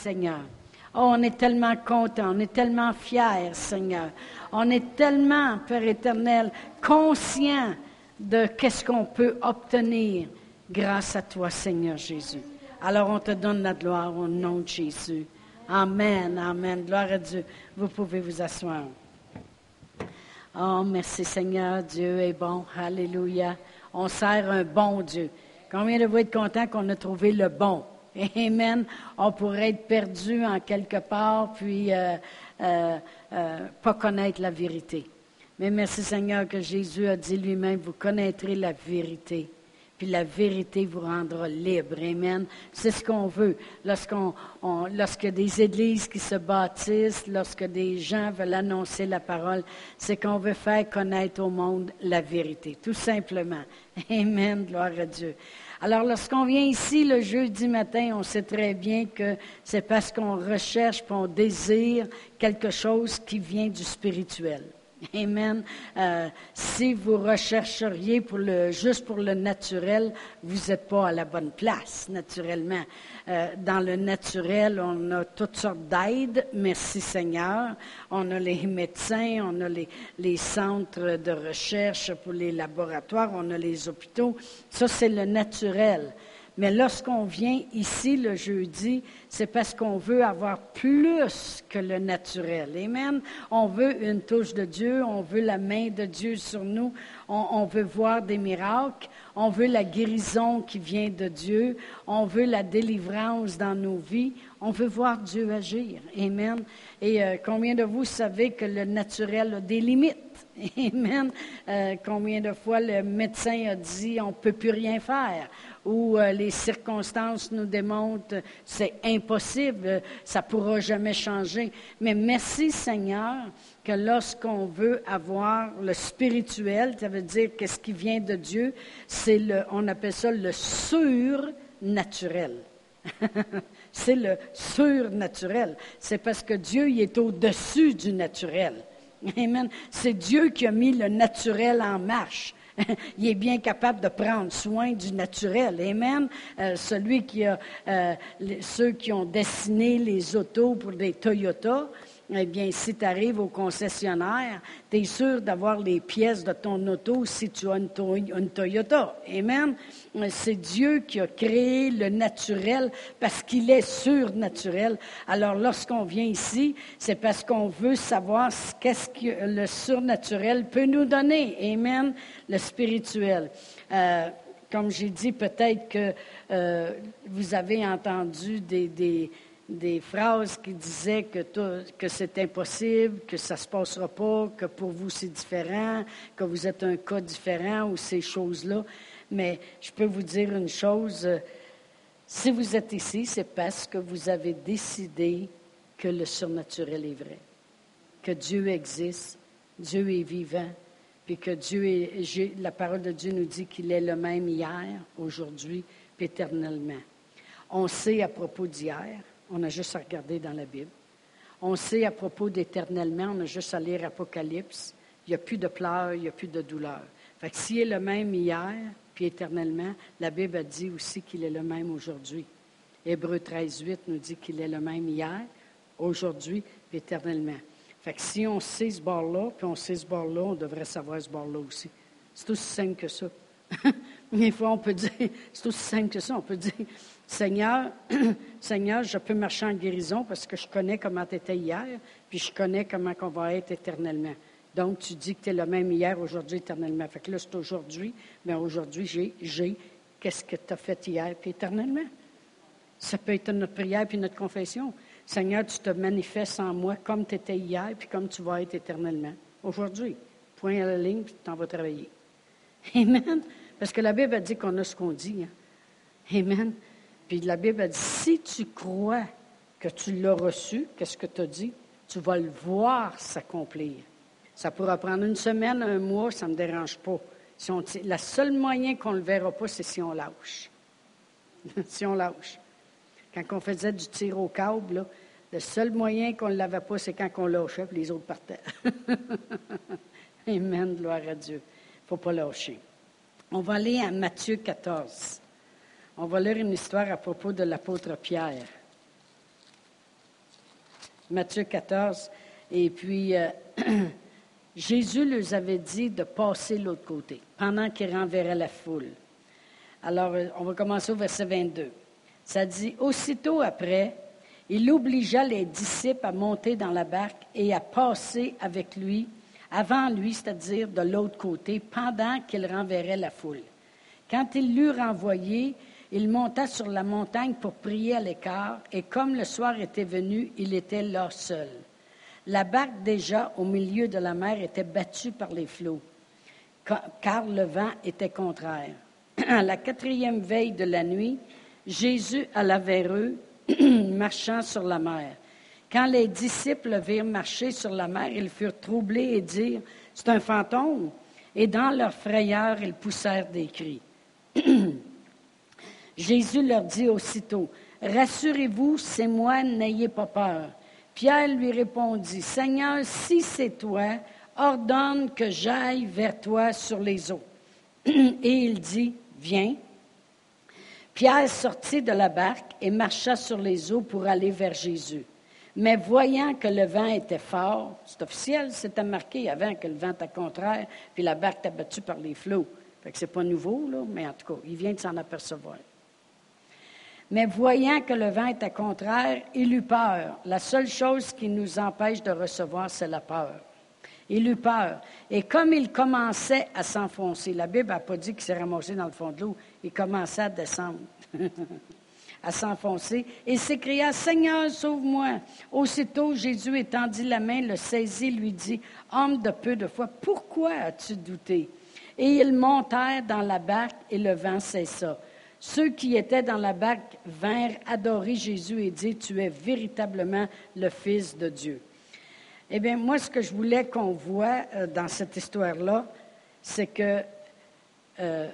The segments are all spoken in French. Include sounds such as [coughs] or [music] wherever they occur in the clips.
Seigneur. Oh, on est tellement content, on est tellement fiers, Seigneur. On est tellement, Père éternel, conscient de qu'est-ce qu'on peut obtenir grâce à toi, Seigneur Jésus. Alors on te donne la gloire au nom de Jésus. Amen, amen. Gloire à Dieu. Vous pouvez vous asseoir. Oh, merci Seigneur, Dieu est bon. Alléluia. On sert un bon Dieu. Combien de vous êtes contents qu'on a trouvé le bon? Amen. On pourrait être perdu en quelque part, puis euh, euh, euh, pas connaître la vérité. Mais merci Seigneur que Jésus a dit lui-même, vous connaîtrez la vérité puis la vérité vous rendra libre. Amen. C'est ce qu'on veut. Lorsque des églises qui se bâtissent, lorsque des gens veulent annoncer la parole, c'est qu'on veut faire connaître au monde la vérité, tout simplement. Amen. Gloire à Dieu. Alors, lorsqu'on vient ici le jeudi matin, on sait très bien que c'est parce qu'on recherche, qu'on désire quelque chose qui vient du spirituel. Amen. Euh, si vous rechercheriez juste pour le naturel, vous n'êtes pas à la bonne place, naturellement. Euh, dans le naturel, on a toutes sortes d'aides, merci Seigneur. On a les médecins, on a les centres de recherche pour les laboratoires, on a les hôpitaux. Ça, c'est le naturel. Mais lorsqu'on vient ici le jeudi, c'est parce qu'on veut avoir plus que le naturel. Amen. On veut une touche de Dieu, on veut la main de Dieu sur nous, on, veut voir des miracles, on veut la guérison qui vient de Dieu, on veut la délivrance dans nos vies, on veut voir Dieu agir. Amen. Et euh, combien de vous savez que le naturel a des limites? [laughs] Amen. Euh, combien de fois le médecin a dit on ne peut plus rien faire? Ou euh, les circonstances nous démontrent c'est impossible, ça ne pourra jamais changer. Mais merci Seigneur que lorsqu'on veut avoir le spirituel, ça veut dire qu'est-ce qui vient de Dieu, c'est le, on appelle ça le surnaturel. [laughs] c'est le surnaturel. C'est parce que Dieu est au-dessus du naturel. Amen. C'est Dieu qui a mis le naturel en marche. [laughs] Il est bien capable de prendre soin du naturel. Amen. Euh, celui qui a, euh, ceux qui ont dessiné les autos pour des Toyota, eh bien, si tu arrives au concessionnaire, tu es sûr d'avoir les pièces de ton auto si tu as une, Toyota. Amen. C'est Dieu qui a créé le naturel parce qu'il est surnaturel. Alors, lorsqu'on vient ici, c'est parce qu'on veut savoir qu'est-ce que le surnaturel peut nous donner. Amen. Le spirituel. Euh, comme j'ai dit, peut-être que euh, vous avez entendu des des phrases qui disaient que, c'est impossible, que ça ne se passera pas, que pour vous c'est différent, que vous êtes un cas différent ou ces choses-là. Mais je peux vous dire une chose, si vous êtes ici, c'est parce que vous avez décidé que le surnaturel est vrai, que Dieu existe, Dieu est vivant, puis que Dieu est, la parole de Dieu nous dit qu'il est le même hier, aujourd'hui, éternellement. On sait à propos d'hier, on a juste à regarder dans la Bible. On sait à propos d'éternellement, on a juste à lire Apocalypse. Il n'y a plus de pleurs, il n'y a plus de douleur. Fait que s'il est le même hier, puis éternellement, la Bible a dit aussi qu'il est le même aujourd'hui. Hébreu 13, 8 nous dit qu'il est le même hier, aujourd'hui, puis éternellement. Fait que si on sait ce bord-là, puis on sait ce bord-là, on devrait savoir ce bord-là aussi. C'est aussi simple que ça. [laughs] Des fois, on peut dire, c'est aussi simple que ça, on peut dire, Seigneur, [clears throat] Seigneur, je peux marcher en guérison parce que je connais comment tu étais hier, puis je connais comment on va être éternellement. Donc, tu dis que tu es le même hier, aujourd'hui, éternellement. Fait que là, c'est aujourd'hui, mais aujourd'hui, j'ai, j'ai, qu'est-ce que tu as fait hier, puis éternellement? Ça peut être notre prière puis notre confession. Seigneur, tu te manifestes en moi comme tu étais hier, puis comme tu vas être éternellement. Aujourd'hui. Point à la ligne, puis tu t'en vas travailler. Amen. Parce que la Bible a dit qu'on a ce qu'on dit. Hein. Amen. Puis la Bible dit, si tu crois que tu l'as reçu, qu'est-ce que tu as dit? Tu vas le voir s'accomplir. Ça pourra prendre une semaine, un mois, ça ne me dérange pas. Si on, la seule moyen qu'on ne le verra pas, c'est si on lâche. [laughs] si on lâche. Quand on faisait du tir au câble, le seul moyen qu'on ne l'avait pas, c'est quand on lâchait, puis les autres partaient. [laughs] Amen, gloire à Dieu. Il ne faut pas lâcher. On va aller à Matthieu 14. On va lire une histoire à propos de l'apôtre Pierre. Matthieu 14. Et puis, euh, [clears throat] Jésus leur avait dit de passer l'autre côté pendant qu'il renverrait la foule. Alors, euh, on va commencer au verset 22. Ça dit, aussitôt après, il obligea les disciples à monter dans la barque et à passer avec lui, avant lui, c'est-à-dire de l'autre côté, pendant qu'il renverrait la foule. Quand il l'eut renvoyé, il monta sur la montagne pour prier à l'écart, et comme le soir était venu, il était là seul. La barque déjà au milieu de la mer était battue par les flots, car le vent était contraire. [clears throat] À la quatrième veille de la nuit, Jésus alla vers eux, [clears throat] marchant sur la mer. Quand les disciples virent marcher sur la mer, ils furent troublés et dirent, C'est un fantôme. Et dans leur frayeur, ils poussèrent des cris. Jésus leur dit aussitôt, Rassurez-vous, c'est moi, n'ayez pas peur. Pierre lui répondit, Seigneur, si c'est toi, ordonne que j'aille vers toi sur les eaux. [clears throat] Et il dit, Viens. Pierre sortit de la barque et marcha sur les eaux pour aller vers Jésus. Mais voyant que le vent était fort, c'est officiel, c'était marqué avant que le vent était contraire, puis la barque était battue par les flots. Fait que c'est pas nouveau, mais en tout cas, il vient de s'en apercevoir. Mais voyant que le vent était contraire, il eut peur. La seule chose qui nous empêche de recevoir, c'est la peur. Il eut peur. Et comme il commençait à s'enfoncer, la Bible n'a pas dit qu'il s'est ramassé dans le fond de l'eau, il commençait à descendre, [laughs] à s'enfoncer, et s'écria, Seigneur, sauve-moi. Aussitôt, Jésus étendit la main, le saisit, lui dit, Homme de peu de foi, pourquoi as-tu douté? Et ils montèrent dans la barque et le vent cessa. Ceux qui étaient dans la barque vinrent adorer Jésus et dire, Tu es véritablement le Fils de Dieu. Eh bien, moi, ce que je voulais qu'on voit euh, dans cette histoire-là, c'est que euh,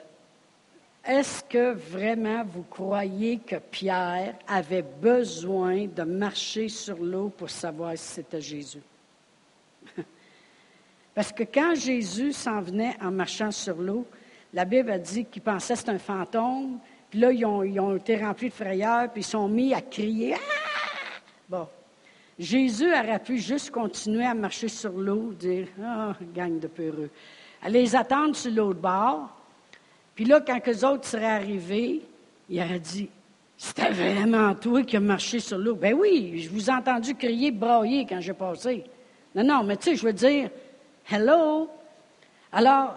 est-ce que vraiment vous croyez que Pierre avait besoin de marcher sur l'eau pour savoir si c'était Jésus? [laughs] Parce que quand Jésus s'en venait en marchant sur l'eau, la Bible a dit qu'il pensait que c'était un fantôme, puis là, ils ont, été remplis de frayeur, puis ils sont mis à crier. Ah! Bon. Jésus aurait pu juste continuer à marcher sur l'eau, dire Ah, gang de peureux. À les attendre sur l'autre bord. Puis là, quand les autres seraient arrivés, il aurait dit C'était vraiment toi qui as marché sur l'eau. Ben oui, je vous ai entendu crier, brailler quand j'ai passé. Non, non, mais tu sais, je veux dire Hello. Alors,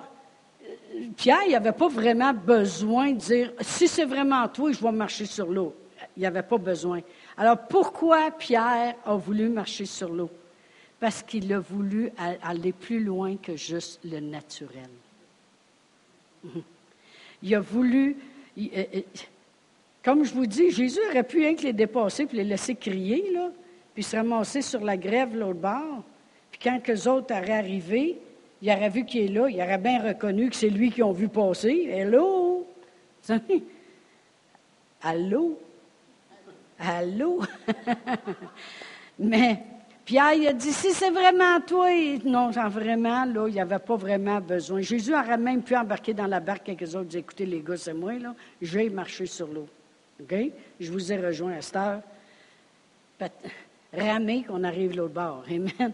Pierre, il n'avait pas vraiment besoin de dire, si c'est vraiment toi, je vais marcher sur l'eau. Il n'y avait pas besoin. Alors pourquoi Pierre a voulu marcher sur l'eau? Parce qu'il a voulu aller plus loin que juste le naturel. [laughs] Il a voulu, comme je vous dis, Jésus aurait pu rien que les dépasser puis les laisser crier, puis se ramasser sur la grève l'autre bord. Puis quand les autres auraient arrivé, il aurait vu qu'il est là, il aurait bien reconnu que c'est lui qu'ils ont vu passer. Hello! [laughs] Allô? Allô? [laughs] Mais Pierre il a dit, si c'est vraiment toi, non, vraiment, là, il n'y avait pas vraiment besoin. Jésus aurait même pu embarquer dans la barque les autres, écoutez les gars, c'est moi, là, j'ai marché sur l'eau. OK? Je vous ai rejoint à cette heure. [laughs] Ramé qu'on arrive l'autre bord. Amen.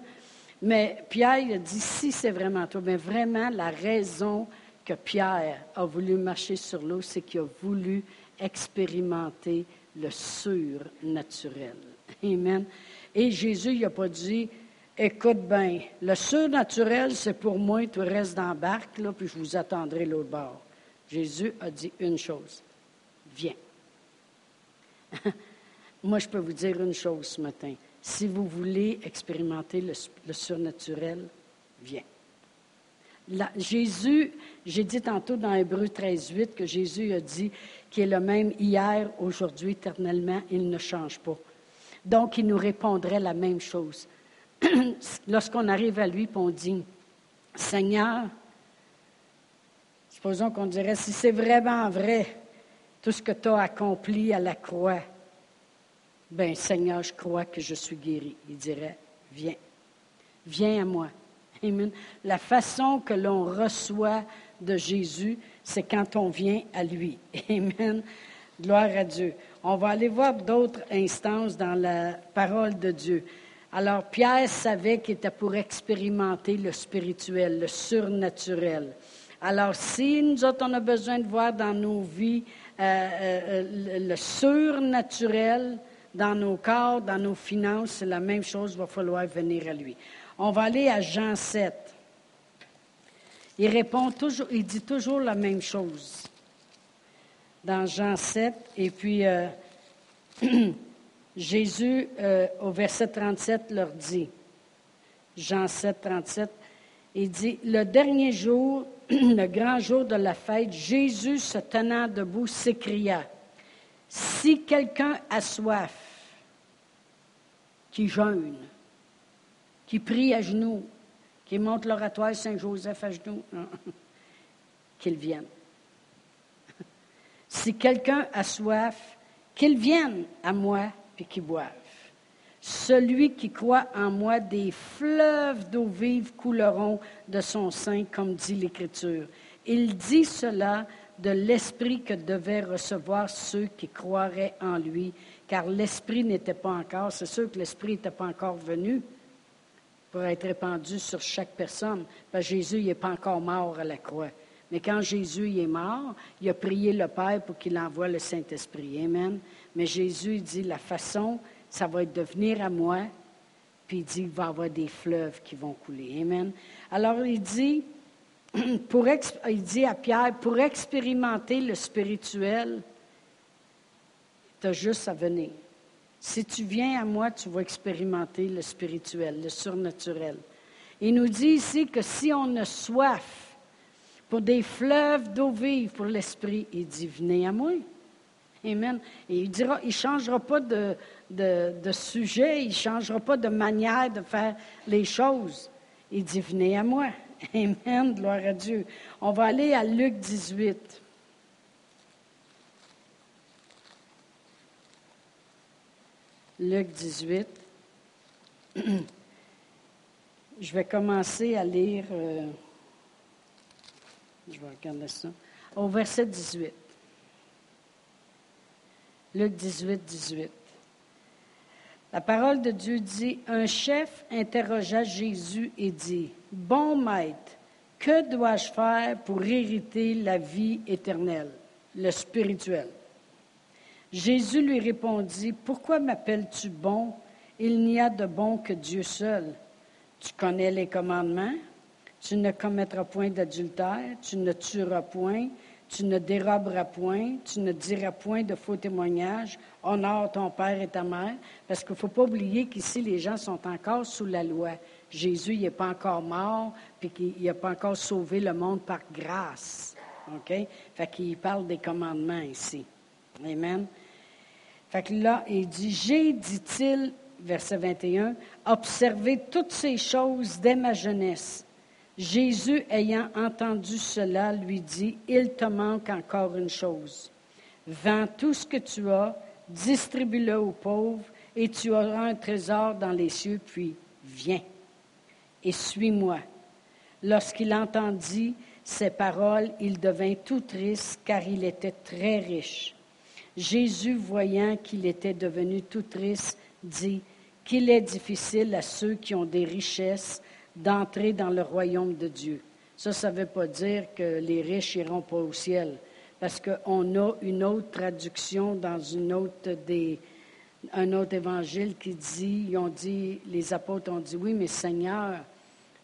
Mais Pierre a dit, si c'est vraiment toi, mais vraiment la raison que Pierre a voulu marcher sur l'eau, c'est qu'il a voulu expérimenter le surnaturel. Amen. Et Jésus, il n'a pas dit, écoute bien, le surnaturel, c'est pour moi, tu restes dans la barque, là, puis je vous attendrai l'autre bord. Jésus a dit une chose, viens. [laughs] moi, je peux vous dire une chose ce matin. Si vous voulez expérimenter le, surnaturel, viens. Jésus, j'ai dit tantôt dans Hébreu 13, 8 que Jésus a dit qu'il est le même hier, aujourd'hui, éternellement, il ne change pas. Donc, il nous répondrait la même chose. [clears throat] Lorsqu'on arrive à lui on dit, Seigneur, supposons qu'on dirait, si c'est vraiment vrai, tout ce que tu as accompli à la croix, ben Seigneur, je crois que je suis guéri. Il dirait, viens, viens à moi. Amen. La façon que l'on reçoit de Jésus, c'est quand on vient à lui. [laughs] Amen. Gloire à Dieu. On va aller voir d'autres instances dans la parole de Dieu. Alors Pierre savait qu'il était pour expérimenter le spirituel, le surnaturel. Alors si nous autres, on a besoin de voir dans nos vies euh, euh, le surnaturel, dans nos corps, dans nos finances, c'est la même chose, il va falloir venir à lui. On va aller à Jean 7. Il répond toujours, il dit toujours la même chose dans Jean 7. Et puis, euh, [clears throat] Jésus, euh, au verset 37, leur dit, Jean 7, 37, il dit, le dernier jour, [clears throat] le grand jour de la fête, Jésus, se tenant debout, s'écria, si quelqu'un a soif, qui jeûne, qui prie à genoux, qui monte l'oratoire Saint-Joseph à genoux, [laughs] qu'il vienne. Si quelqu'un a soif, qu'il vienne à moi et qu'il boive. Celui qui croit en moi, des fleuves d'eau vive couleront de son sein, comme dit l'Écriture. Il dit cela de l'Esprit que devaient recevoir ceux qui croiraient en lui, car l'Esprit n'était pas encore, c'est sûr que l'Esprit n'était pas encore venu pour être répandu sur chaque personne, parce que Jésus n'est pas encore mort à la croix. Mais quand Jésus est mort, il a prié le Père pour qu'il envoie le Saint-Esprit. Amen. Mais Jésus dit, la façon, ça va être de venir à moi, puis il dit qu'il va y avoir des fleuves qui vont couler. Amen. Alors il dit, [clears throat] il dit à Pierre, pour expérimenter le spirituel, tu as juste à venir. Si tu viens à moi, tu vas expérimenter le spirituel, le surnaturel. Il nous dit ici que si on a soif pour des fleuves d'eau vive pour l'esprit, il dit venez à moi. Amen. Et il dira, il ne changera pas de, de sujet, il ne changera pas de manière de faire les choses. Il dit venez à moi. [laughs] Amen. Gloire à Dieu. On va aller à Luc 18. Luc 18. [clears throat] Je vais commencer à lire, euh, je vais regarder ça, au verset 18. Luc 18, 18. La parole de Dieu dit, un chef interrogea Jésus et dit, Bon maître, que dois-je faire pour hériter la vie éternelle, le spirituel? Jésus lui répondit, Pourquoi m'appelles-tu bon? Il n'y a de bon que Dieu seul. Tu connais les commandements? Tu ne commettras point d'adultère, tu ne tueras point, tu ne déroberas point, tu ne diras point de faux témoignages, honore ton père et ta mère, parce qu'il ne faut pas oublier qu'ici, les gens sont encore sous la loi. Jésus n'est pas encore mort, puis qu'il n'a pas encore sauvé le monde par grâce. OK? Fait qu'il parle des commandements ici. Amen. Fait que là, il dit, j'ai, dit-il, verset 21, observé toutes ces choses dès ma jeunesse. Jésus, ayant entendu cela, lui dit, il te manque encore une chose. Vends tout ce que tu as, distribue-le aux pauvres, et tu auras un trésor dans les cieux, puis viens et suis-moi. Lorsqu'il entendit ces paroles, il devint tout triste, car il était très riche. Jésus, voyant qu'il était devenu tout triste, dit qu'il est difficile à ceux qui ont des richesses d'entrer dans le royaume de Dieu. Ça, ça ne veut pas dire que les riches n'iront pas au ciel, parce qu'on a une autre traduction dans un autre évangile qui dit, ils ont dit, les apôtres ont dit, oui, mais Seigneur,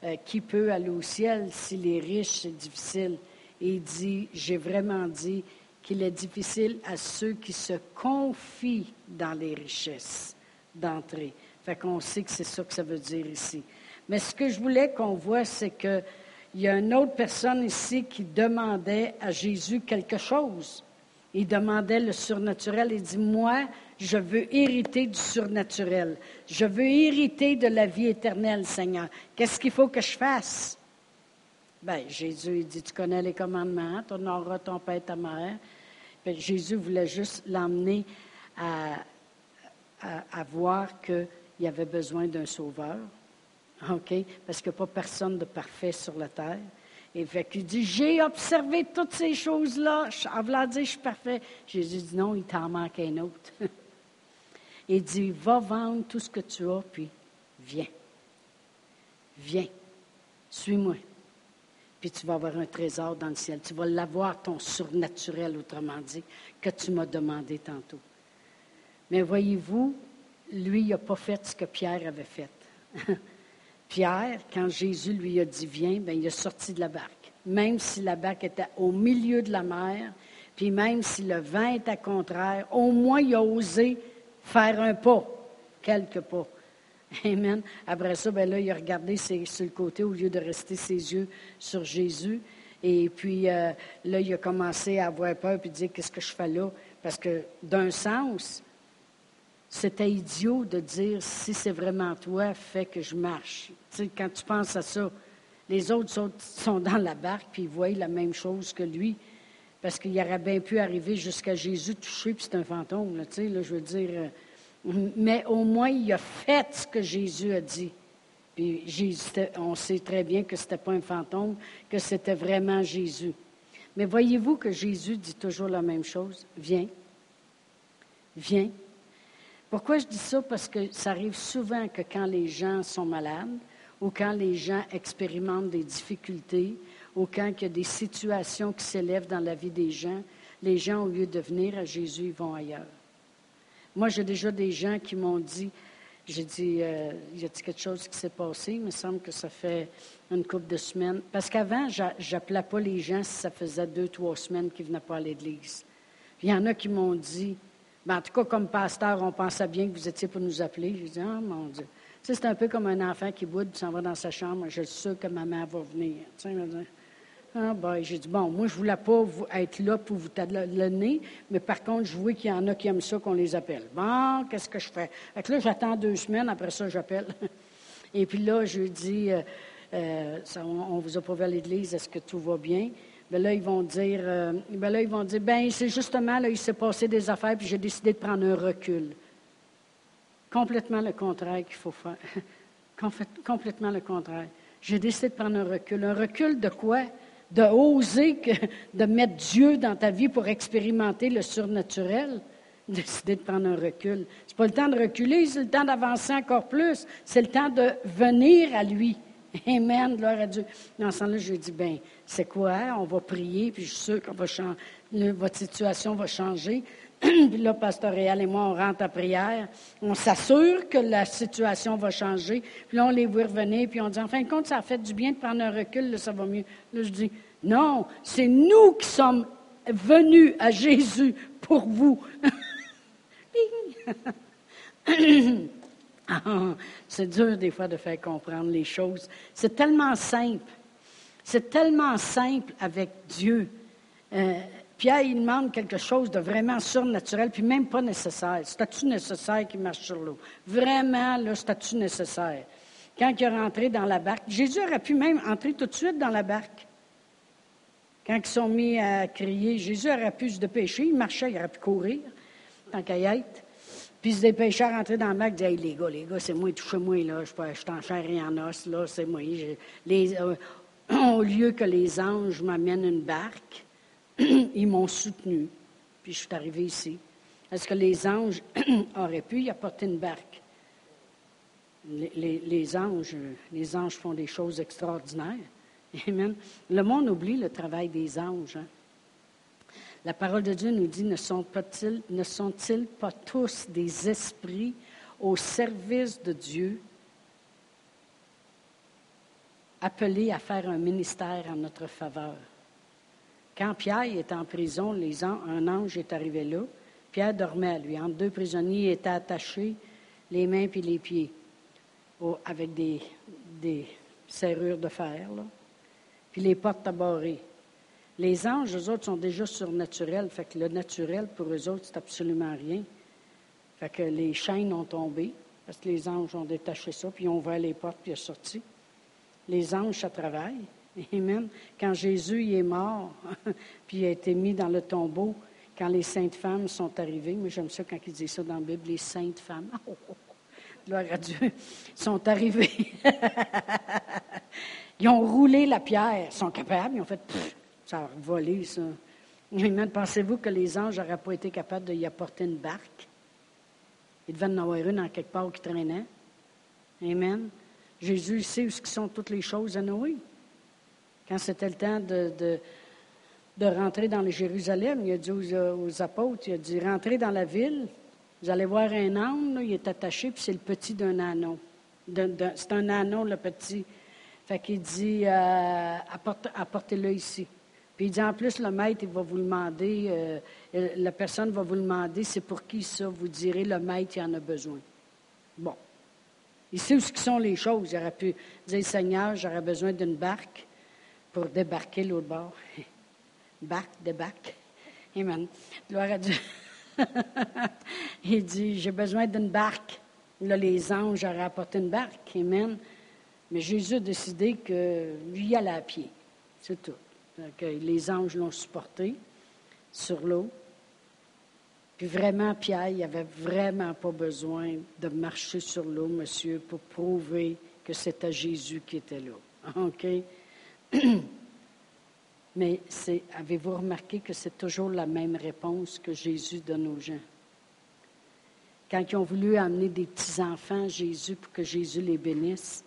euh, qui peut aller au ciel si les riches, c'est difficile? Et il dit, j'ai vraiment dit, qu'il est difficile à ceux qui se confient dans les richesses d'entrer. Fait qu'on sait que c'est ça que ça veut dire ici. Mais ce que je voulais qu'on voit, c'est qu'il y a une autre personne ici qui demandait à Jésus quelque chose. Il demandait le surnaturel. Il dit, moi, je veux hériter du surnaturel. Je veux hériter de la vie éternelle, Seigneur. Qu'est-ce qu'il faut que je fasse? Bien, Jésus, il dit, tu connais les commandements, tu honoreras ton père et ta mère. Jésus voulait juste l'emmener à, à, voir qu'il y avait besoin d'un sauveur. OK? Parce qu'il n'y a pas personne de parfait sur la terre. Et fait qu'il dit, j'ai observé toutes ces choses-là. En voulant dire, je suis parfait. Jésus dit, non, il t'en manque un autre. [laughs] il dit, va vendre tout ce que tu as, puis viens. Viens. Suis-moi. Puis tu vas avoir un trésor dans le ciel. Tu vas l'avoir, ton surnaturel, autrement dit, que tu m'as demandé tantôt. Mais voyez-vous, lui, il n'a pas fait ce que Pierre avait fait. [laughs] Pierre, quand Jésus lui a dit viens, bien, il est sorti de la barque. Même si la barque était au milieu de la mer, puis même si le vent était contraire, au moins il a osé faire un pas, quelques pas. Amen. Après ça, ben là, il a regardé sur le côté au lieu de rester ses yeux sur Jésus. Et puis euh, là, il a commencé à avoir peur puis dire qu'est-ce que je fais là? Parce que d'un sens, c'était idiot de dire si c'est vraiment toi, fais que je marche. Quand tu penses à ça, les autres sont, dans la barque puis ils voient la même chose que lui. Parce qu'il aurait bien pu arriver jusqu'à Jésus touché, puis c'est un fantôme, sais, là, je veux dire. Euh, mais au moins, il a fait ce que Jésus a dit. Puis on sait très bien que ce n'était pas un fantôme, que c'était vraiment Jésus. Mais voyez-vous que Jésus dit toujours la même chose? Viens. Viens. Pourquoi je dis ça? Parce que ça arrive souvent que quand les gens sont malades ou quand les gens expérimentent des difficultés ou quand il y a des situations qui s'élèvent dans la vie des gens, les gens, au lieu de venir à Jésus, ils vont ailleurs. Moi, j'ai déjà des gens qui m'ont dit, j'ai dit, euh, y a-t-il quelque chose qui s'est passé? Il me semble que ça fait une couple de semaines. Parce qu'avant, j'appelais pas les gens si ça faisait deux, trois semaines qu'ils ne venaient pas à l'église. Il y en a qui m'ont dit, ben, en tout cas, comme pasteur, on pensait bien que vous étiez pour nous appeler. J'ai dit, ah, mon Dieu. c'est un peu comme un enfant qui boude, s'en va dans sa chambre. Je suis sûr que maman va venir. Tu ah, ben, j'ai dit, bon, moi, je ne voulais pas être là pour vous talonner, mais par contre, je vois qu'il y en a qui aiment ça qu'on les appelle. Bon, qu'est-ce que je fais? Là, j'attends deux semaines, après ça, j'appelle. [laughs] Et puis là, je dis, euh, euh, on ne vous a pas à l'église, est-ce que tout va bien? Bien là, ils vont dire, euh, ben là, ils vont dire, ben, c'est justement, là, il s'est passé des affaires, puis j'ai décidé de prendre un recul. Complètement le contraire qu'il faut faire. [laughs] Complètement le contraire. J'ai décidé de prendre un recul. Un recul de quoi? de oser [laughs] de mettre Dieu dans ta vie pour expérimenter le surnaturel, décider de prendre un recul. Ce n'est pas le temps de reculer, c'est le temps d'avancer encore plus. C'est le temps de venir à lui. Amen, gloire à Dieu. Dans ce temps-là, je lui ai dit, ben, c'est quoi? On va prier, puis je suis sûr que votre situation va changer. [clears throat] puis là, Pasteur Réal et moi, on rentre à prière. On s'assure que la situation va changer. Puis là, on les voit revenir, puis on dit, en fin de compte, ça a fait du bien de prendre un recul, là, ça va mieux. Là, je dis, non, c'est nous qui sommes venus à Jésus pour vous. [laughs] [clears throat] [laughs] C'est dur des fois de faire comprendre les choses. C'est tellement simple. C'est tellement simple avec Dieu. Euh, Pierre, il demande quelque chose de vraiment surnaturel, puis même pas nécessaire. Statut nécessaire qui marche sur l'eau. Vraiment, le statut nécessaire. Quand il est rentré dans la barque, Jésus aurait pu même entrer tout de suite dans la barque. Quand ils sont mis à crier, Jésus aurait pu se dépêcher. Il marchait, il aurait pu courir, tant qu'à y être. Puis se dépêchait à rentrer dans la barque, il disait hey, les gars, les gars, c'est moi, touchez-moi, là, je, je suis en chair et en os, là, c'est moi. les, euh, [clears throat] au lieu que les anges m'amènent une barque, [clears throat] ils m'ont soutenu, puis je suis arrivé ici. Est-ce que les anges [clears throat] auraient pu y apporter une barque? Les, anges, les anges font des choses extraordinaires. [laughs] Amen. Le monde oublie le travail des anges. Hein. La parole de Dieu nous dit, ne sont-ils pas tous des esprits au service de Dieu, appelés à faire un ministère en notre faveur? Quand Pierre était en prison, un ange est arrivé là. Pierre dormait lui. Entre deux prisonniers, étaient attachés les mains et les pieds avec des, serrures de fer. Puis les portes barrées. Les anges, eux autres, sont déjà surnaturels. Fait que le naturel, pour eux autres, c'est absolument rien. Fait que les chaînes ont tombé, parce que les anges ont détaché ça, puis ils ont ouvert les portes, puis ils sont sortis. Les anges, ça travaille. [laughs] Amen. Quand Jésus y est mort, [laughs] puis il a été mis dans le tombeau, quand les saintes femmes sont arrivées, mais j'aime ça quand il dit ça dans la Bible, les saintes femmes, [laughs] oh, oh, oh, gloire à Dieu, sont arrivées. ils ont roulé la pierre, ils sont capables, ils ont fait, ça a volé, ça. Amen. Pensez-vous que les anges n'auraient pas été capables de y apporter une barque? Il devait en avoir une en quelque part qui traînait. Amen. Jésus sait où sont toutes les choses à Noé. Quand c'était le temps de, de, rentrer dans le Jérusalem, il a dit aux, apôtres, il a dit, rentrez dans la ville, vous allez voir un âne, il est attaché, puis c'est le petit d'un anneau. C'est un anneau, le petit. Fait qu'il dit, euh, apportez-le ici. Il dit, en plus, le maître, il va vous demander, euh, la personne va vous demander, c'est pour qui ça? Vous direz, le maître, il en a besoin. Bon. Il sait où sont les choses. Il aurait pu dire, Seigneur, j'aurais besoin d'une barque pour débarquer l'autre bord. [laughs] Barque, débarque. Amen. Gloire à Dieu. [laughs] il dit, j'ai besoin d'une barque. Là, les anges auraient apporté une barque. Amen. Mais Jésus a décidé que lui, il allait à pied. C'est tout. Les anges l'ont supporté sur l'eau. Puis vraiment, Pierre, il n'avait vraiment pas besoin de marcher sur l'eau, monsieur, pour prouver que c'était Jésus qui était là. [laughs] OK? [clears throat] Mais avez-vous remarqué que c'est toujours la même réponse que Jésus donne aux gens? Quand ils ont voulu amener des petits-enfants à Jésus pour que Jésus les bénisse,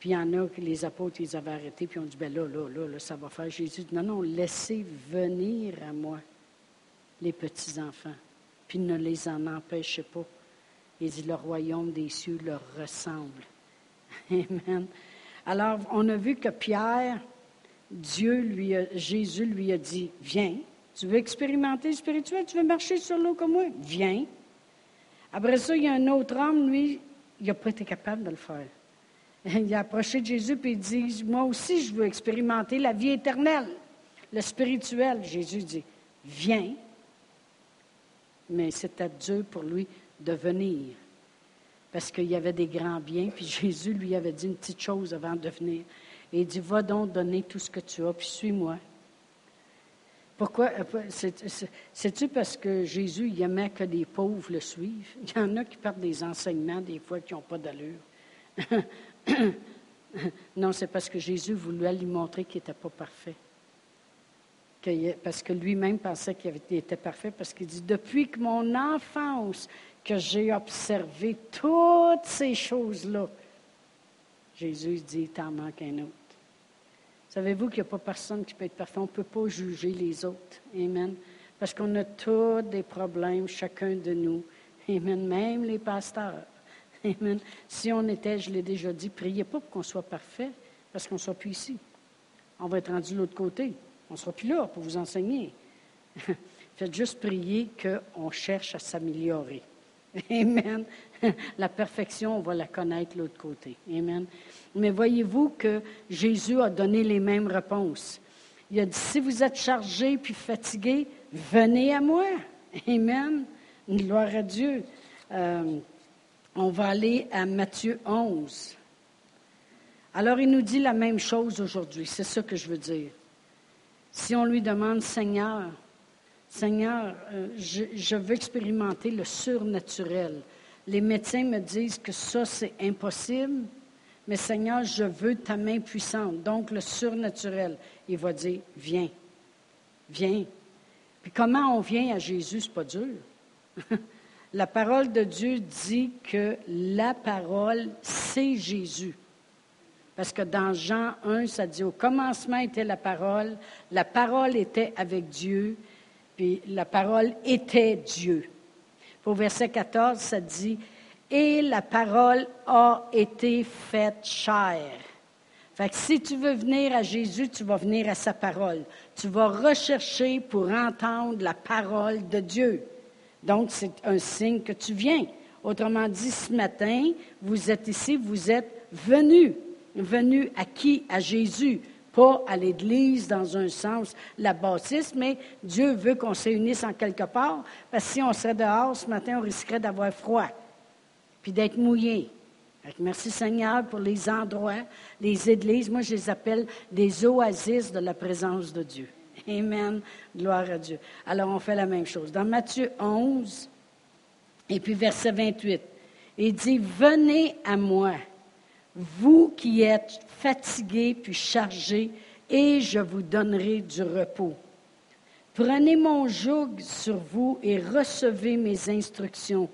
puis il y en a que les apôtres, ils avaient arrêté, puis ils ont dit, ben là, là, là, là, ça va faire Jésus. Non, non, laissez venir à moi les petits-enfants puis ne les en empêchez pas. Il dit, le royaume des cieux leur ressemble. [laughs] Amen. Alors, on a vu que Pierre, Dieu lui Jésus lui a dit, viens, tu veux expérimenter le spirituel, tu veux marcher sur l'eau comme moi, viens. Après ça, il y a un autre homme, lui, il n'a pas été capable de le faire. [laughs] Il a approché de Jésus et il dit, moi aussi, je veux expérimenter la vie éternelle, le spirituel. Jésus dit, viens, mais c'était dur pour lui de venir. Parce qu'il y avait des grands biens, puis [laughs] Jésus lui avait dit une petite chose avant de venir. Et il dit, va donc donner tout ce que tu as, puis suis-moi. Pourquoi? C'est-tu parce que Jésus il aimait que les pauvres le suivent? Il y en a qui perdent des enseignements des fois qui n'ont pas d'allure. [laughs] [coughs] non, c'est parce que Jésus voulait lui montrer qu'il n'était pas parfait parce que lui-même pensait qu'il était parfait, parce qu'il dit, depuis que mon enfance, que j'ai observé toutes ces choses-là, Jésus dit, t'en manque un autre. Savez-vous qu'il n'y a pas personne qui peut être parfait? On ne peut pas juger les autres. Amen. Parce qu'on a tous des problèmes, chacun de nous. Amen. Même les pasteurs. Amen. Si on était, je l'ai déjà dit, priez pas pour qu'on soit parfait, parce qu'on ne soit plus ici. On va être rendu de l'autre côté. On ne sera plus là pour vous enseigner. [laughs] Faites juste prier qu'on cherche à s'améliorer. Amen. La perfection, on va la connaître de l'autre côté. Amen. Mais voyez-vous que Jésus a donné les mêmes réponses. Il a dit, si vous êtes chargé puis fatigué, venez à moi. Amen. Gloire à Dieu. Euh, on va aller à Matthieu 11. Alors, il nous dit la même chose aujourd'hui. C'est ça que je veux dire. Si on lui demande, Seigneur, Seigneur, euh, je, veux expérimenter le surnaturel. Les médecins me disent que ça, c'est impossible, mais Seigneur, je veux ta main puissante, donc le surnaturel. Il va dire, viens, viens. Puis comment on vient à Jésus, c'est pas dur. [laughs] la parole de Dieu dit que la parole, c'est Jésus. Parce que dans Jean 1, ça dit au commencement était la parole, la parole était avec Dieu, puis la parole était Dieu. Au verset 14, ça dit Et la parole a été faite chair. Fait que si tu veux venir à Jésus, tu vas venir à sa parole. Tu vas rechercher pour entendre la parole de Dieu. Donc, c'est un signe que tu viens. Autrement dit, ce matin, vous êtes ici, vous êtes venus venu à qui? À Jésus. Pas à l'Église dans un sens, la bâtisse, mais Dieu veut qu'on se réunisse en quelque part, parce que si on serait dehors ce matin, on risquerait d'avoir froid, puis d'être mouillé. Merci Seigneur pour les endroits, les églises. Moi, je les appelle des oasis de la présence de Dieu. Amen. Gloire à Dieu. Alors, on fait la même chose. Dans Matthieu 11, et puis verset 28, il dit, Venez à moi vous qui êtes fatigués puis chargés, et je vous donnerai du repos. Prenez mon joug sur vous et recevez mes instructions,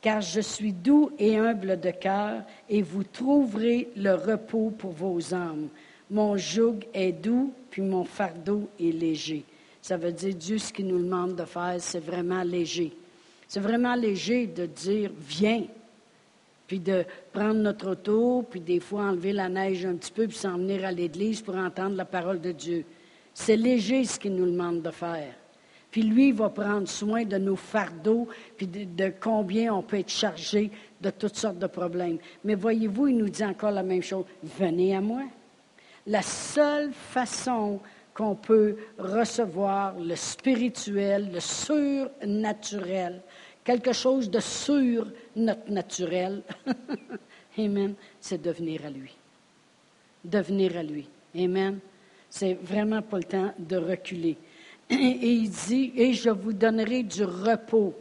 car je suis doux et humble de cœur, et vous trouverez le repos pour vos âmes. Mon joug est doux, puis mon fardeau est léger. Ça veut dire Dieu, ce qu'il nous demande de faire, c'est vraiment léger. C'est vraiment léger de dire viens, puis de prendre notre auto, puis des fois enlever la neige un petit peu, puis s'en venir à l'église pour entendre la parole de Dieu. C'est léger ce qu'il nous demande de faire. Puis lui, il va prendre soin de nos fardeaux, puis de, combien on peut être chargé de toutes sortes de problèmes. Mais voyez-vous, il nous dit encore la même chose. Venez à moi. La seule façon qu'on peut recevoir le spirituel, le surnaturel, quelque chose de sur notre naturel, [laughs] Amen, c'est de venir à lui. De venir à lui. Amen. C'est vraiment pas le temps de reculer. Et il dit, et je vous donnerai du repos.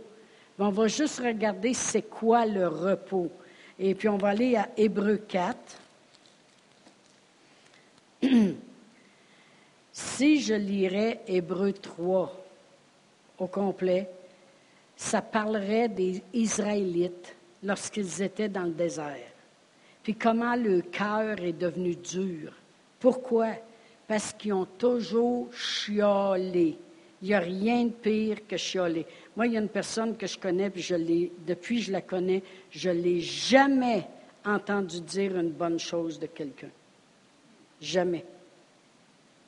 On va juste regarder c'est quoi le repos. Et puis on va aller à Hébreu 4. [clears throat] si je lirais Hébreu 3 au complet, ça parlerait des Israélites lorsqu'ils étaient dans le désert. Puis comment le cœur est devenu dur. Pourquoi? Parce qu'ils ont toujours chiolé. Il n'y a rien de pire que chialer. Moi, il y a une personne que je connais, puis depuis que je la connais, je ne l'ai jamais entendu dire une bonne chose de quelqu'un. Jamais.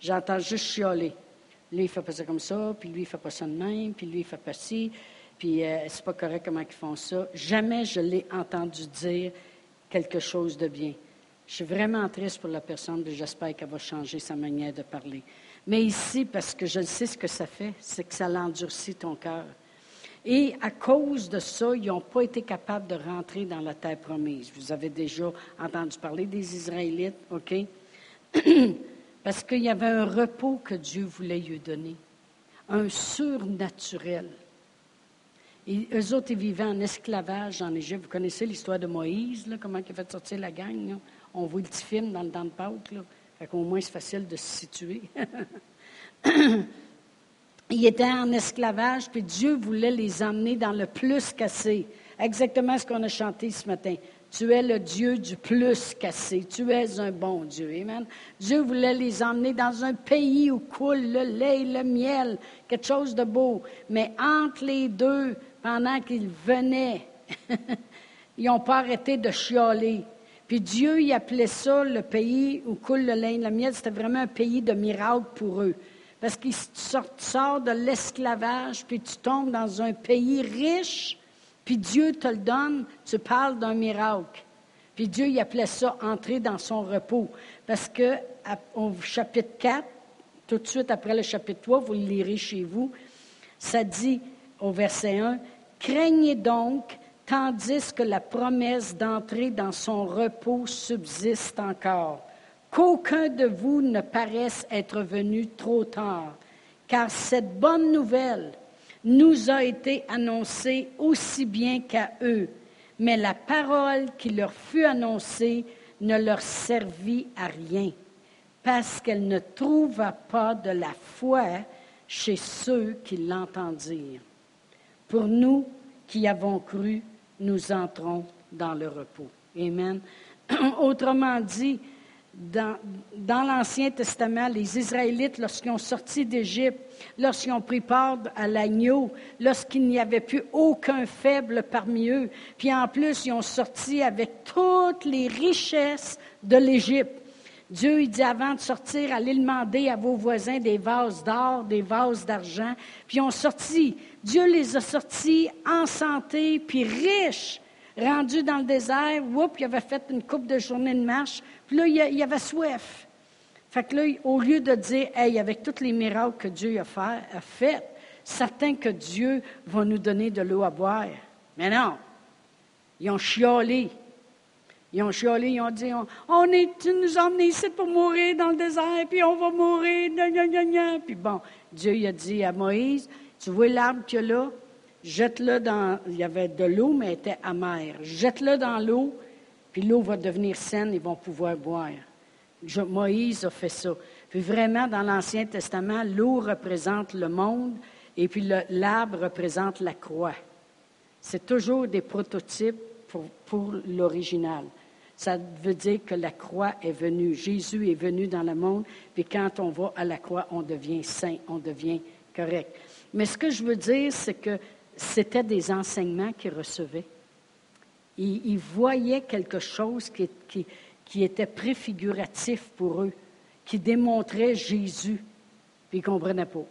J'entends juste chialer. Lui, il fait pas ça comme ça, puis lui, il fait pas ça de même, puis lui, il fait pas ci, puis euh, c'est pas correct comment ils font ça. Jamais je l'ai entendu dire quelque chose de bien. Je suis vraiment triste pour la personne, mais j'espère qu'elle va changer sa manière de parler. Mais ici, parce que je sais ce que ça fait, c'est que ça l'endurcit ton cœur. Et à cause de ça, ils n'ont pas été capables de rentrer dans la terre promise. Vous avez déjà entendu parler des Israélites, OK? [clears throat] Parce qu'il y avait un repos que Dieu voulait lui donner, un surnaturel. Et eux autres, ils vivaient en esclavage en Égypte. Vous connaissez l'histoire de Moïse, là, comment il a fait sortir la gang? On voit le petit film dans le temps de Pâques. Là. Qu'au moins, c'est facile de se situer. [clears throat] Ils étaient en esclavage, puis Dieu voulait les emmener dans le plus cassé. Exactement ce qu'on a chanté ce matin. Tu es le Dieu du plus cassé. Tu es un bon Dieu. Amen. Dieu voulait les emmener dans un pays où coule le lait le miel, quelque chose de beau. Mais entre les deux, pendant qu'ils venaient, [laughs] ils n'ont pas arrêté de chialer. Puis Dieu, il appelait ça le pays où coule le lait le miel. C'était vraiment un pays de miracle pour eux. Parce qu'ils sortent de l'esclavage, puis tu tombes dans un pays riche, puis Dieu te le donne, tu parles d'un miracle. Puis Dieu, il appelait ça entrer dans son repos. Parce que au chapitre 4, tout de suite après le chapitre 3, vous le lirez chez vous, ça dit au verset 1, Craignez donc tandis que la promesse d'entrer dans son repos subsiste encore. Qu'aucun de vous ne paraisse être venu trop tard, car cette bonne nouvelle nous a été annoncée aussi bien qu'à eux, mais la parole qui leur fut annoncée ne leur servit à rien, parce qu'elle ne trouva pas de la foi chez ceux qui l'entendirent. Pour nous qui avons cru, nous entrons dans le repos. Amen. [clears throat] Autrement dit, dans, l'Ancien Testament, les Israélites, lorsqu'ils ont sorti d'Égypte, lorsqu'ils ont pris part à l'agneau, lorsqu'il n'y avait plus aucun faible parmi eux, puis en plus, ils ont sorti avec toutes les richesses de l'Égypte. Dieu, il dit avant de sortir, allez demander à vos voisins des vases d'or, des vases d'argent. Puis ils ont sorti. Dieu les a sortis en santé, puis riches. Rendus dans le désert, whoop, il avait fait une coupe de journée de marche. Puis là, il avait soif. Fait que là, au lieu de dire, hey, avec tous les miracles que Dieu a fait, a fait certain que Dieu va nous donner de l'eau à boire. Mais non. Ils ont chiolé. Ils ont chiolé, ils ont dit, on, est, tu nous as emmenés ici pour mourir dans le désert, puis on va mourir, Puis bon, Dieu a dit à Moïse, tu vois l'arbre qu'il y a là? Jette-le dans, il y avait de l'eau, mais elle était amère. Jette-le dans l'eau, puis l'eau va devenir saine, ils vont pouvoir boire. Moïse a fait ça. Puis vraiment, dans l'Ancien Testament, l'eau représente le monde, et puis l'arbre représente la croix. C'est toujours des prototypes pour, pour l'original. Ça veut dire que la croix est venue. Jésus est venu dans le monde, puis quand on va à la croix, on devient saint, on devient correct. Mais ce que je veux dire, c'est que c'était des enseignements qu'ils recevaient. Ils, voyaient quelque chose qui, était préfiguratif pour eux, qui démontrait Jésus, puis ils ne comprenaient pas.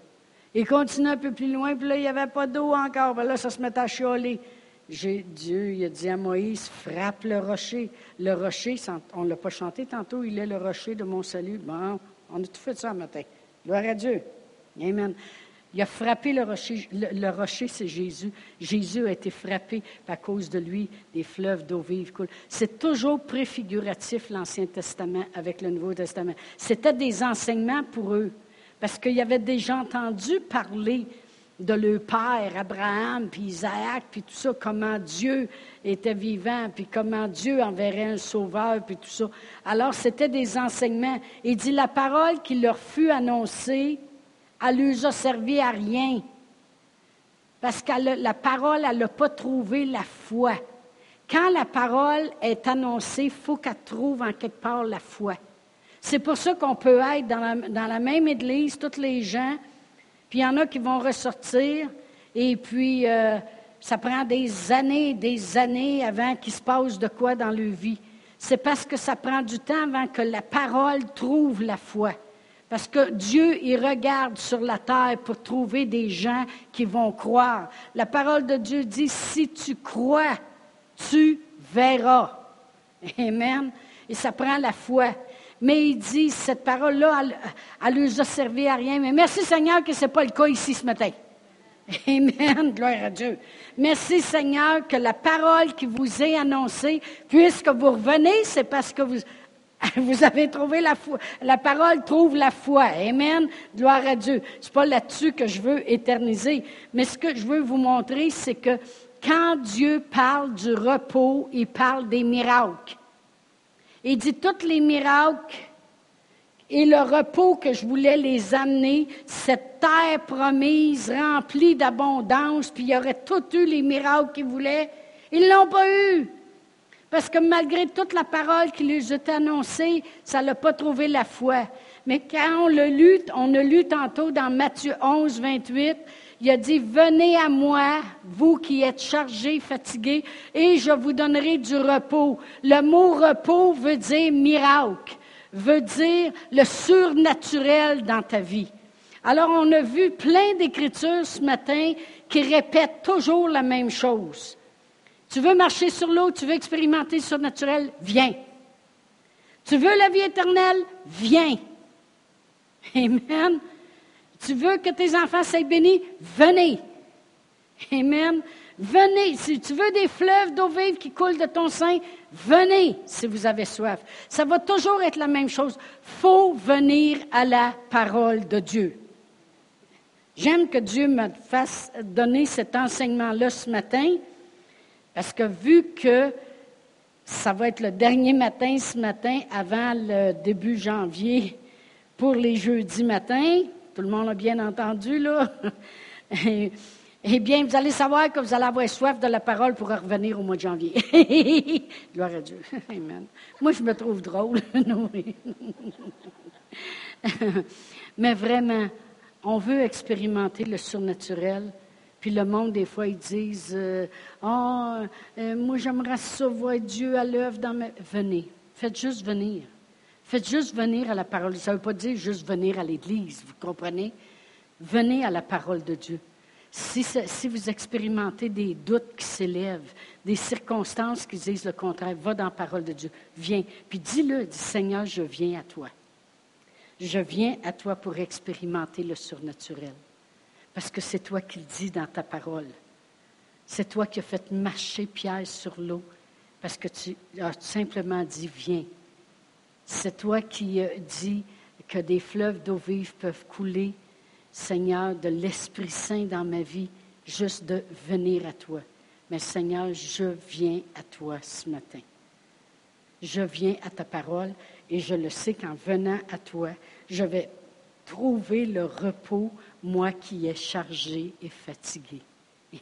Ils continuaient un peu plus loin, puis là, il n'y avait pas d'eau encore. Puis là, ça se mettait à chialer. Dieu, il a dit à Moïse, frappe le rocher. Le rocher, on ne l'a pas chanté tantôt, il est le rocher de mon salut. Bon, on a tout fait ça ce matin. Gloire à Dieu. Amen. Il a frappé le rocher. Le, rocher, c'est Jésus. Jésus a été frappé à cause de lui. Des fleuves d'eau vive coulent. C'est toujours préfiguratif, l'Ancien Testament avec le Nouveau Testament. C'était des enseignements pour eux. Parce qu'ils avaient déjà entendu parler de leur père, Abraham, puis Isaac, puis tout ça, comment Dieu était vivant, puis comment Dieu enverrait un sauveur, puis tout ça. Alors, c'était des enseignements. Il dit, la parole qui leur fut annoncée elle ne lui a servi à rien. Parce que la parole, elle n'a pas trouvé la foi. Quand la parole est annoncée, il faut qu'elle trouve en quelque part la foi. C'est pour ça qu'on peut être dans la, même église, tous les gens, puis il y en a qui vont ressortir, et puis euh, ça prend des années, des années avant qu'il se passe de quoi dans leur vie. C'est parce que ça prend du temps avant que la parole trouve la foi. Parce que Dieu, il regarde sur la terre pour trouver des gens qui vont croire. La parole de Dieu dit, si tu crois, tu verras. Amen. Et ça prend la foi. Mais il dit, cette parole-là, elle, ne nous a servi à rien. Mais merci Seigneur que ce n'est pas le cas ici ce matin. Amen. Gloire à Dieu. Merci Seigneur que la parole qui vous est annoncée, puisque vous revenez, c'est parce que vous, [laughs] Vous avez trouvé la foi. La parole trouve la foi. Amen. Gloire à Dieu. C'est pas là-dessus que je veux éterniser. Mais ce que je veux vous montrer, c'est que quand Dieu parle du repos, il parle des miracles. Il dit tous les miracles et le repos que je voulais les amener, cette terre promise, remplie d'abondance, puis il y aurait tout eu les miracles qu'ils voulaient. Ils ne l'ont pas eu. Parce que malgré toute la parole qui lui était annoncée, ça n'a pas trouvé la foi. Mais quand on le lu, on a lu tantôt dans Matthieu 11, 28, il a dit, venez à moi, vous qui êtes chargés, fatigués, et je vous donnerai du repos. Le mot repos veut dire miracle, veut dire le surnaturel dans ta vie. Alors, on a vu plein d'écritures ce matin qui répètent toujours la même chose. Tu veux marcher sur l'eau, tu veux expérimenter le surnaturel, viens. Tu veux la vie éternelle, viens. Amen. Tu veux que tes enfants soient bénis, venez. Amen. Venez. Si tu veux des fleuves d'eau vive qui coulent de ton sein, venez si vous avez soif. Ça va toujours être la même chose. faut venir à la parole de Dieu. J'aime que Dieu me fasse donner cet enseignement-là ce matin. Parce que vu que ça va être le dernier matin ce matin avant le début janvier pour les jeudis matins, tout le monde a bien entendu, là. [laughs] Eh bien, vous allez savoir que vous allez avoir soif de la parole pour revenir au mois de janvier. [laughs] Gloire à Dieu. Amen. Moi, je me trouve drôle. [laughs] Mais vraiment, on veut expérimenter le surnaturel puis le monde, des fois, ils disent Ah, moi, j'aimerais ça voir Dieu à l'œuvre dans ma. Venez. Faites juste venir. Faites juste venir à la parole. Ça ne veut pas dire juste venir à l'Église, vous comprenez? Venez à la parole de Dieu. Si, si vous expérimentez des doutes qui s'élèvent, des circonstances qui disent le contraire, va dans la parole de Dieu. Viens. Puis dis-le, dis Seigneur, je viens à toi. Je viens à toi pour expérimenter le surnaturel. Parce que c'est toi qui le dis dans ta parole. C'est toi qui as fait marcher Pierre sur l'eau parce que tu as simplement dit viens. C'est toi qui dit que des fleuves d'eau vive peuvent couler, Seigneur, de l'Esprit Saint dans ma vie, juste de venir à toi. Mais Seigneur, je viens à toi ce matin. Je viens à ta parole et je le sais qu'en venant à toi, je vais trouver le repos moi qui est chargé et fatigué.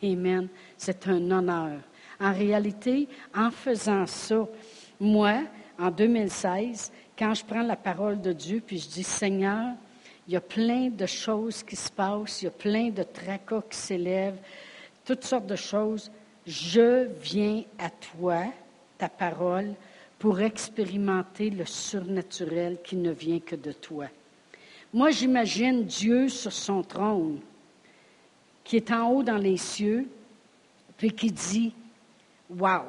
Amen. C'est un honneur. En réalité, en faisant ça, moi, en 2016, quand je prends la parole de Dieu, puis je dis, Seigneur, il y a plein de choses qui se passent, il y a plein de tracas qui s'élèvent, toutes sortes de choses. Je viens à toi, ta parole, pour expérimenter le surnaturel qui ne vient que de toi. Moi, j'imagine Dieu sur son trône, qui est en haut dans les cieux, puis qui dit, Wow,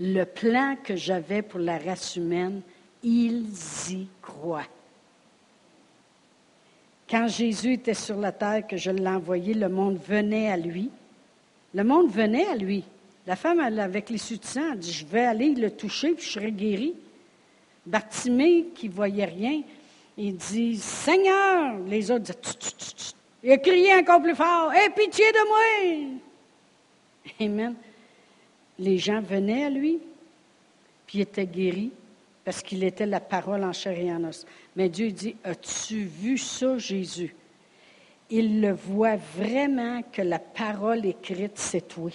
le plan que j'avais pour la race humaine, ils y croient. Quand Jésus était sur la terre, que je l'ai envoyé, le monde venait à lui. Le monde venait à lui. La femme, avec les a dit Je vais aller le toucher, puis je serai guéri. Bartimée, qui voyait rien, il dit Seigneur Les autres disaient Il a crié encore plus fort Aie pitié de moi Amen. Les gens venaient à lui, puis il était guéri parce qu'il était la parole en chair et en. Mais Dieu dit, as-tu vu ça, Jésus? Il le voit vraiment que la parole écrite, c'est toi.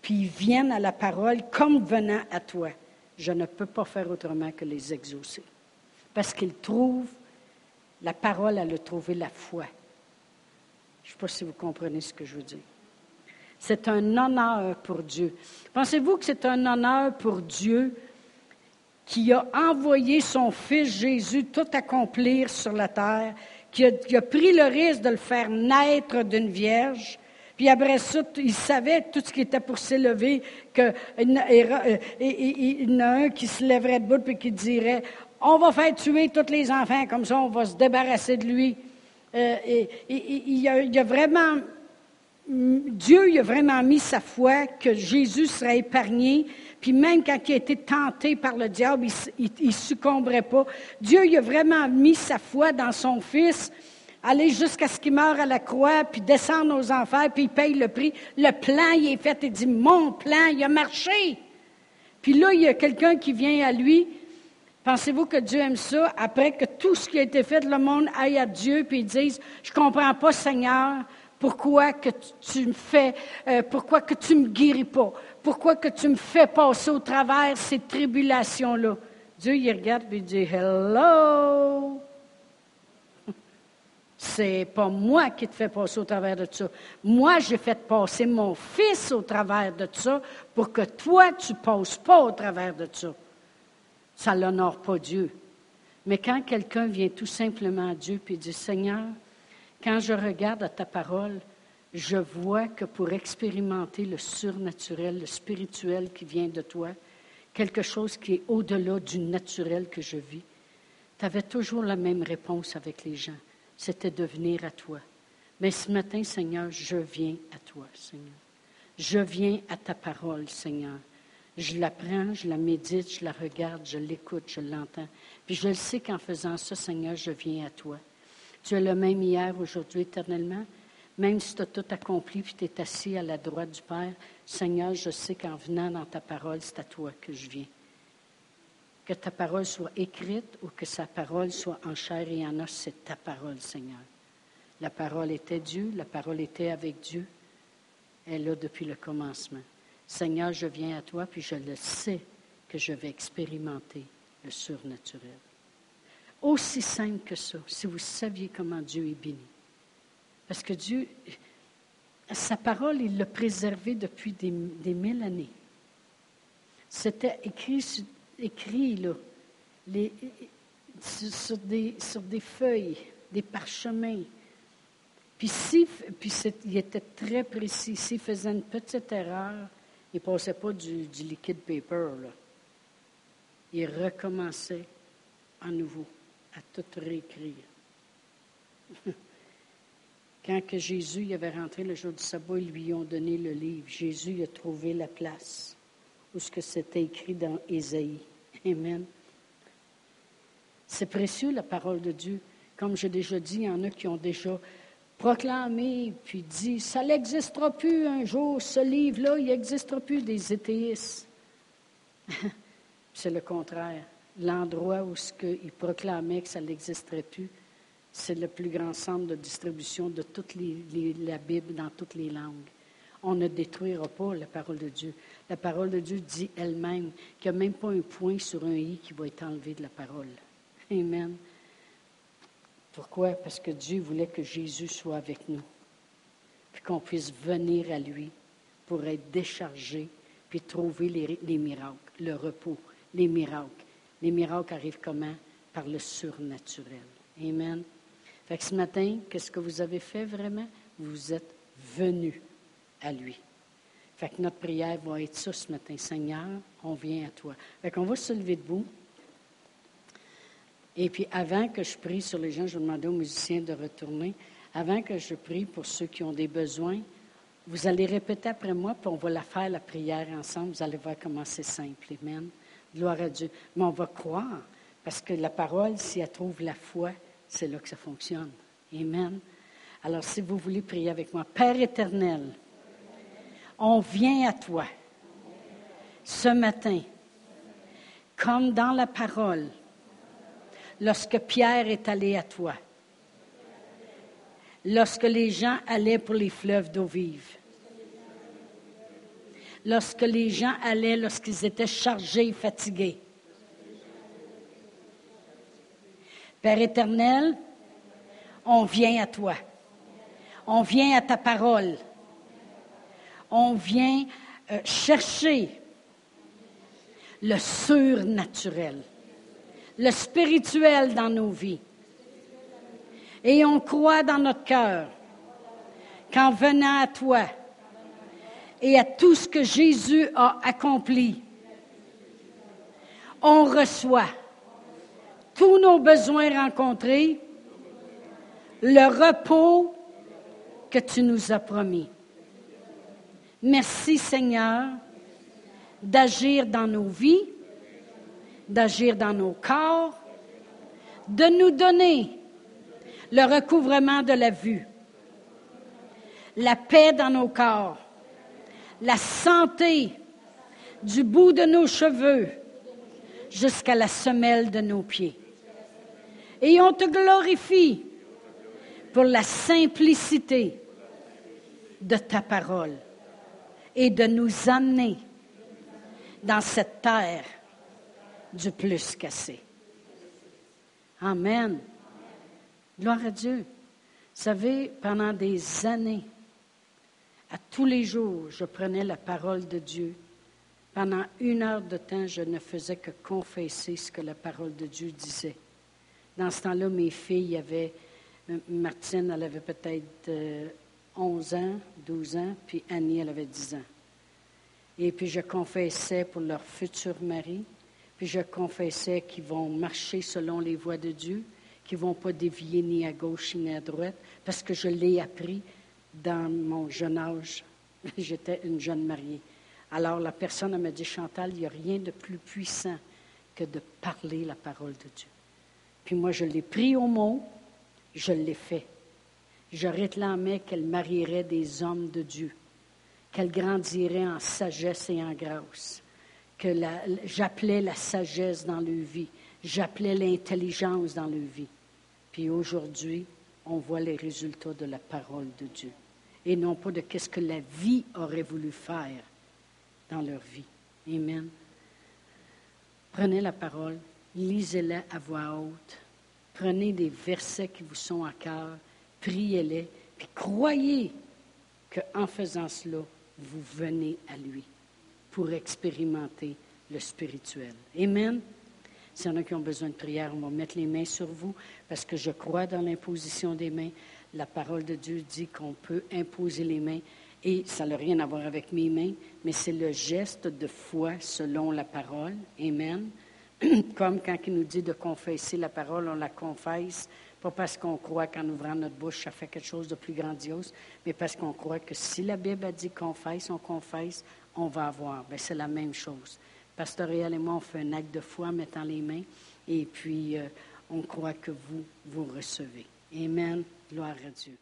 Puis ils viennent à la parole comme venant à toi. Je ne peux pas faire autrement que les exaucer. Parce qu'ils trouvent, la parole, elle a trouvé la foi. Je ne sais pas si vous comprenez ce que je veux dire. C'est un honneur pour Dieu. Pensez-vous que c'est un honneur pour Dieu qui a envoyé son Fils Jésus tout accomplir sur la terre, qui a, pris le risque de le faire naître d'une vierge, puis après ça, il savait tout ce qui était pour s'élever, qu'il y en a un qui se lèverait debout et qui dirait On va faire tuer tous les enfants, comme ça on va se débarrasser de lui. Euh, et, il, il a vraiment Dieu il a vraiment mis sa foi que Jésus serait épargné, puis même quand il a été tenté par le diable, il ne succomberait pas. Dieu il a vraiment mis sa foi dans son Fils, aller jusqu'à ce qu'il meure à la croix, puis descendre aux enfers, puis il paye le prix. Le plan, il est fait, il dit, mon plan, il a marché. Puis là, il y a quelqu'un qui vient à lui. Pensez-vous que Dieu aime ça? Après que tout ce qui a été fait, le monde aille à Dieu, puis ils disent, je ne comprends pas, Seigneur, pourquoi que tu me fais, euh, pourquoi que tu me guéris pas? Pourquoi que tu me fais passer au travers ces tribulations-là? Dieu, il regarde et il dit, Hello! [laughs] C'est pas moi qui te fais passer au travers de ça. Moi, j'ai fait passer mon fils au travers de ça pour que toi, tu ne passes pas au travers de ça. Ça l'honore pas Dieu. Mais quand quelqu'un vient tout simplement à Dieu et dit, Seigneur, quand je regarde à ta parole, je vois que pour expérimenter le surnaturel, le spirituel qui vient de toi, quelque chose qui est au-delà du naturel que je vis, tu avais toujours la même réponse avec les gens. C'était de venir à toi. Mais ce matin, Seigneur, je viens à toi, Seigneur. Je viens à ta parole, Seigneur. Je la prends, je la médite, je la regarde, je l'écoute, je l'entends. Puis je le sais qu'en faisant ça, Seigneur, je viens à toi. Tu es le même hier, aujourd'hui, éternellement. Même si tu as tout accompli puis tu es assis à la droite du Père, Seigneur, je sais qu'en venant dans ta parole, c'est à toi que je viens. Que ta parole soit écrite ou que sa parole soit en chair et en os, c'est ta parole, Seigneur. La parole était Dieu, la parole était avec Dieu. Elle est là depuis le commencement. Seigneur, je viens à toi, puis je le sais que je vais expérimenter le surnaturel. Aussi simple que ça, si vous saviez comment Dieu est béni. Parce que Dieu, sa parole, il l'a préservée depuis des, mille années. C'était écrit, sur des feuilles, des parchemins. Puis, si, puis il était très précis. S'il faisait une petite erreur, il ne passait pas du, liquide paper. Il recommençait à nouveau à tout réécrire. [laughs] Quand Jésus y avait rentré le jour du sabbat, ils lui ont donné le livre. Jésus a trouvé la place où ce que c'était écrit dans Ésaïe. Amen. C'est précieux la parole de Dieu. Comme j'ai déjà dit, il y en a qui ont déjà proclamé puis dit ça n'existera plus un jour, ce livre-là, il n'existera plus des éthéistes. [laughs] C'est le contraire l'endroit où ce il proclamait que ça n'existerait plus, c'est le plus grand centre de distribution de toute la Bible dans toutes les langues. on ne détruira pas la parole de Dieu. La parole de Dieu dit elle-même qu'il n'y a même pas un point sur un i qui va être enlevé de la parole. Amen. Pourquoi? Parce que Dieu voulait que Jésus soit avec nous, puis qu'on puisse venir à lui pour être déchargé, puis trouver les, miracles, le repos, les miracles. Les miracles arrivent comment? Par le surnaturel. Amen. Fait que ce matin, qu'est-ce que vous avez fait vraiment? Vous êtes venus à lui. Fait que notre prière va être ça ce matin. Seigneur, on vient à toi. Fait qu'on va se lever debout. Et puis, avant que je prie sur les gens, je vais demander aux musiciens de retourner. Avant que je prie pour ceux qui ont des besoins, vous allez répéter après moi, puis on va la faire, la prière ensemble. Vous allez voir comment c'est simple. Amen. Gloire à Dieu. Mais on va croire, parce que la parole, si elle trouve la foi, c'est là que ça fonctionne. Amen. Alors, si vous voulez prier avec moi, Père éternel, on vient à toi ce matin, comme dans la parole, lorsque Pierre est allé à toi, lorsque les gens allaient pour les fleuves d'eau vive, lorsque les gens allaient lorsqu'ils étaient chargés et fatigués. Père éternel, on vient à toi. On vient à ta parole. On vient euh, chercher le surnaturel, le spirituel dans nos vies. Et on croit dans notre cœur qu'en venant à toi et à tout ce que Jésus a accompli, on reçoit tous nos besoins rencontrés, le repos que tu nous as promis. Merci Seigneur d'agir dans nos vies, d'agir dans nos corps, de nous donner le recouvrement de la vue, la paix dans nos corps, la santé du bout de nos cheveux jusqu'à la semelle de nos pieds. Et on te glorifie pour la simplicité de ta parole et de nous amener dans cette terre du plus cassé. Amen. Gloire à Dieu. Vous savez, pendant des années, à tous les jours, je prenais la parole de Dieu. Pendant une heure de temps, je ne faisais que confesser ce que la parole de Dieu disait. Dans ce temps-là, mes filles avaient Martine, elle avait peut-être 11 euh, ans, 12 ans, puis Annie, elle avait 10 ans. Et puis je confessais pour leur futur mari, puis je confessais qu'ils vont marcher selon les voies de Dieu, qu'ils ne vont pas dévier ni à gauche ni à droite, parce que je l'ai appris dans mon jeune âge. [laughs] J'étais une jeune mariée. Alors la personne m'a dit, Chantal, il n'y a rien de plus puissant que de parler la parole de Dieu. Puis moi, je l'ai pris au mot, je l'ai fait. Je réclamais qu'elle marierait des hommes de Dieu, qu'elle grandirait en sagesse et en grâce, que j'appelais la sagesse dans leur vie, j'appelais l'intelligence dans leur vie. Puis aujourd'hui, on voit les résultats de la parole de Dieu et non pas de ce que la vie aurait voulu faire dans leur vie. Amen. Prenez la parole, lisez-la à voix haute Prenez des versets qui vous sont à cœur, priez-les, puis croyez qu'en faisant cela, vous venez à lui pour expérimenter le spirituel. Amen. S'il y en a qui ont besoin de prière, on va mettre les mains sur vous parce que je crois dans l'imposition des mains. La parole de Dieu dit qu'on peut imposer les mains et ça n'a rien à voir avec mes mains, mais c'est le geste de foi selon la parole. Amen. [clears throat] Comme quand il nous dit de confesser la parole, on la confesse, pas parce qu'on croit qu'en ouvrant notre bouche, ça fait quelque chose de plus grandiose, mais parce qu'on croit que si la Bible a dit confesse, on confesse, on va avoir. Bien, c'est la même chose. Pasteur et moi, on fait un acte de foi mettant les mains, et puis euh, on croit que vous, vous recevez. Amen. Gloire à Dieu.